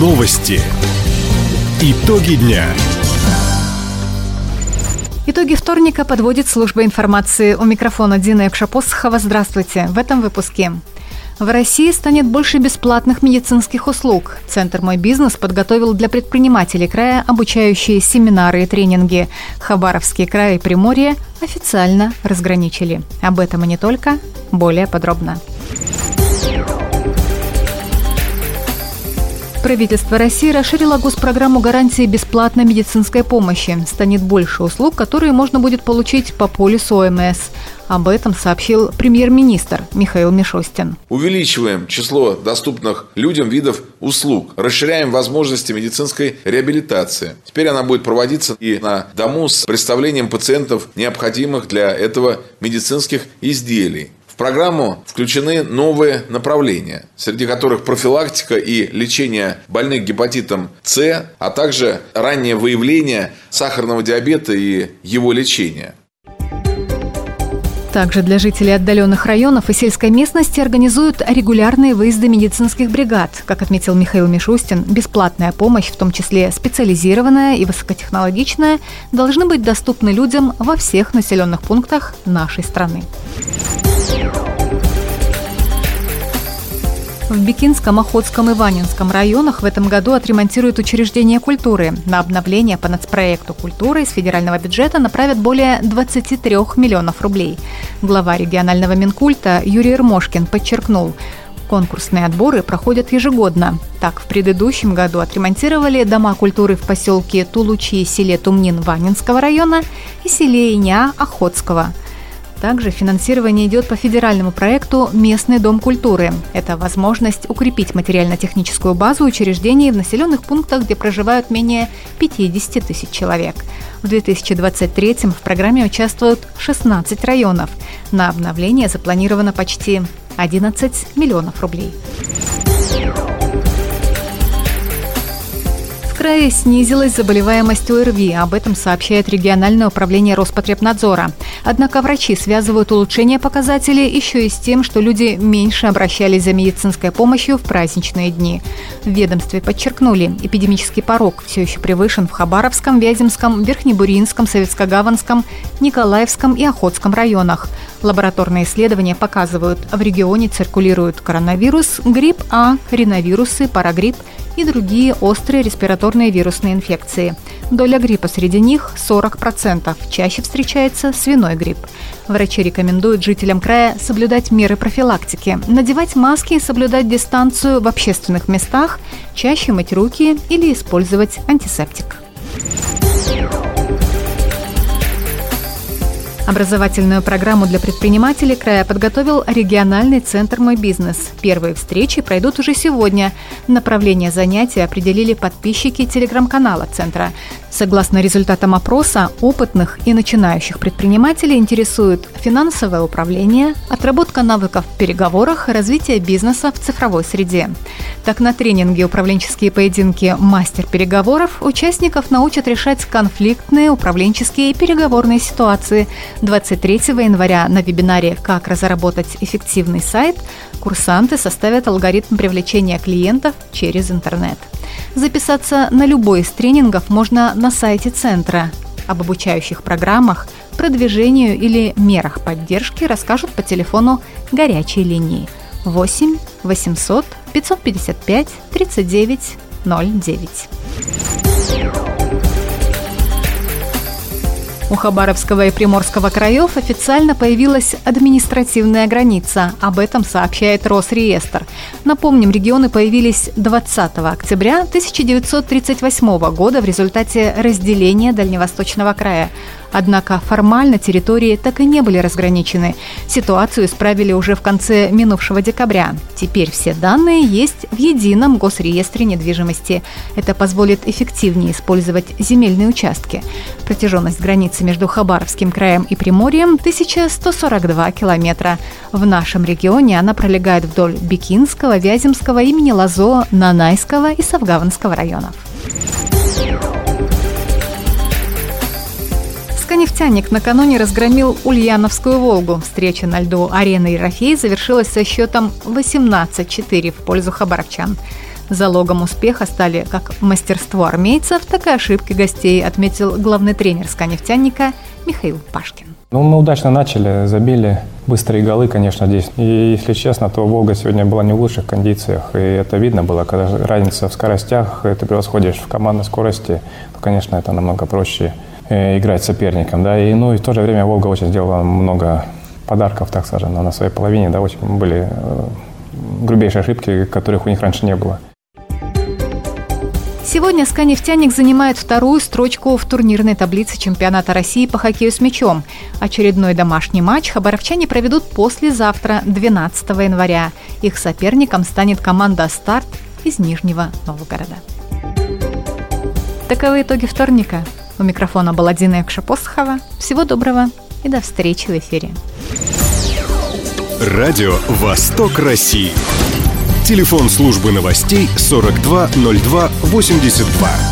Новости. Итоги дня. Итоги вторника подводит служба информации. У микрофона Дина Якшапосхова. Здравствуйте. В этом выпуске. В России станет больше бесплатных медицинских услуг. Центр «Мой бизнес» подготовил для предпринимателей края обучающие семинары и тренинги. Хабаровский край и Приморье официально разграничили. Об этом и не только. Более подробно. Правительство России расширило госпрограмму гарантии бесплатной медицинской помощи. Станет больше услуг, которые можно будет получить по полису ОМС. Об этом сообщил премьер-министр Михаил Мишустин. Увеличиваем число доступных людям видов услуг, расширяем возможности медицинской реабилитации. Теперь она будет проводиться и на дому с представлением пациентов необходимых для этого медицинских изделий программу включены новые направления, среди которых профилактика и лечение больных гепатитом С, а также раннее выявление сахарного диабета и его лечение. Также для жителей отдаленных районов и сельской местности организуют регулярные выезды медицинских бригад. Как отметил Михаил Мишустин, бесплатная помощь, в том числе специализированная и высокотехнологичная, должны быть доступны людям во всех населенных пунктах нашей страны. В Бикинском, Охотском и Ванинском районах в этом году отремонтируют учреждения культуры. На обновление по нацпроекту культуры из федерального бюджета направят более 23 миллионов рублей. Глава регионального Минкульта Юрий Ермошкин подчеркнул, Конкурсные отборы проходят ежегодно. Так, в предыдущем году отремонтировали дома культуры в поселке Тулучи селе Тумнин Ванинского района и селе Иня Охотского – также финансирование идет по федеральному проекту «Местный дом культуры». Это возможность укрепить материально-техническую базу учреждений в населенных пунктах, где проживают менее 50 тысяч человек. В 2023 в программе участвуют 16 районов. На обновление запланировано почти 11 миллионов рублей. Крае снизилась заболеваемость ОРВИ. Об этом сообщает региональное управление Роспотребнадзора. Однако врачи связывают улучшение показателей еще и с тем, что люди меньше обращались за медицинской помощью в праздничные дни. В ведомстве подчеркнули, эпидемический порог все еще превышен в Хабаровском, Вяземском, Верхнебуринском, Советскогаванском, Николаевском и Охотском районах. Лабораторные исследования показывают, в регионе циркулирует коронавирус, грипп А, риновирусы, парагрипп и другие острые респираторные вирусные инфекции. Доля гриппа среди них 40%. Чаще встречается свиной грипп. Врачи рекомендуют жителям края соблюдать меры профилактики, надевать маски и соблюдать дистанцию в общественных местах, чаще мыть руки или использовать антисептик. Образовательную программу для предпринимателей края подготовил региональный центр «Мой бизнес». Первые встречи пройдут уже сегодня. Направление занятий определили подписчики телеграм-канала центра. Согласно результатам опроса, опытных и начинающих предпринимателей интересует финансовое управление, отработка навыков в переговорах, развитие бизнеса в цифровой среде. Так, на тренинге «Управленческие поединки. Мастер переговоров» участников научат решать конфликтные управленческие и переговорные ситуации. 23 января на вебинаре «Как разработать эффективный сайт» курсанты составят алгоритм привлечения клиентов через интернет. Записаться на любой из тренингов можно на сайте центра. Об обучающих программах, продвижению или мерах поддержки расскажут по телефону горячей линии 8 800 555 39 09. У Хабаровского и Приморского краев официально появилась административная граница. Об этом сообщает Росреестр. Напомним, регионы появились 20 октября 1938 года в результате разделения Дальневосточного края. Однако формально территории так и не были разграничены. Ситуацию исправили уже в конце минувшего декабря. Теперь все данные есть в едином госреестре недвижимости. Это позволит эффективнее использовать земельные участки. Протяженность границы между Хабаровским краем и Приморьем 1142 километра. В нашем регионе она пролегает вдоль Бикинского, Вяземского, имени Лазо, Нанайского и Савгаванского районов. «Нефтяник» накануне разгромил Ульяновскую «Волгу». Встреча на льду арены Ерофей завершилась со счетом 18-4 в пользу хабаровчан. Залогом успеха стали как мастерство армейцев, так и ошибки гостей, отметил главный тренер «Сканефтяника» Михаил Пашкин. Ну, мы удачно начали, забили быстрые голы, конечно, здесь. И, если честно, то «Волга» сегодня была не в лучших кондициях. И это видно было, когда разница в скоростях, ты превосходишь в командной скорости, то, конечно, это намного проще играть соперником. Да? И, ну, и в то же время «Волга» очень сделала много подарков, так скажем, на своей половине. Да, очень были э, грубейшие ошибки, которых у них раньше не было. Сегодня СКА «Нефтяник» занимает вторую строчку в турнирной таблице чемпионата России по хоккею с мячом. Очередной домашний матч хабаровчане проведут послезавтра, 12 января. Их соперником станет команда «Старт» из Нижнего Новгорода. Таковы итоги вторника. У микрофона была Дина Экшапосхова. Всего доброго и до встречи в эфире. Радио «Восток России». Телефон службы новостей 420282.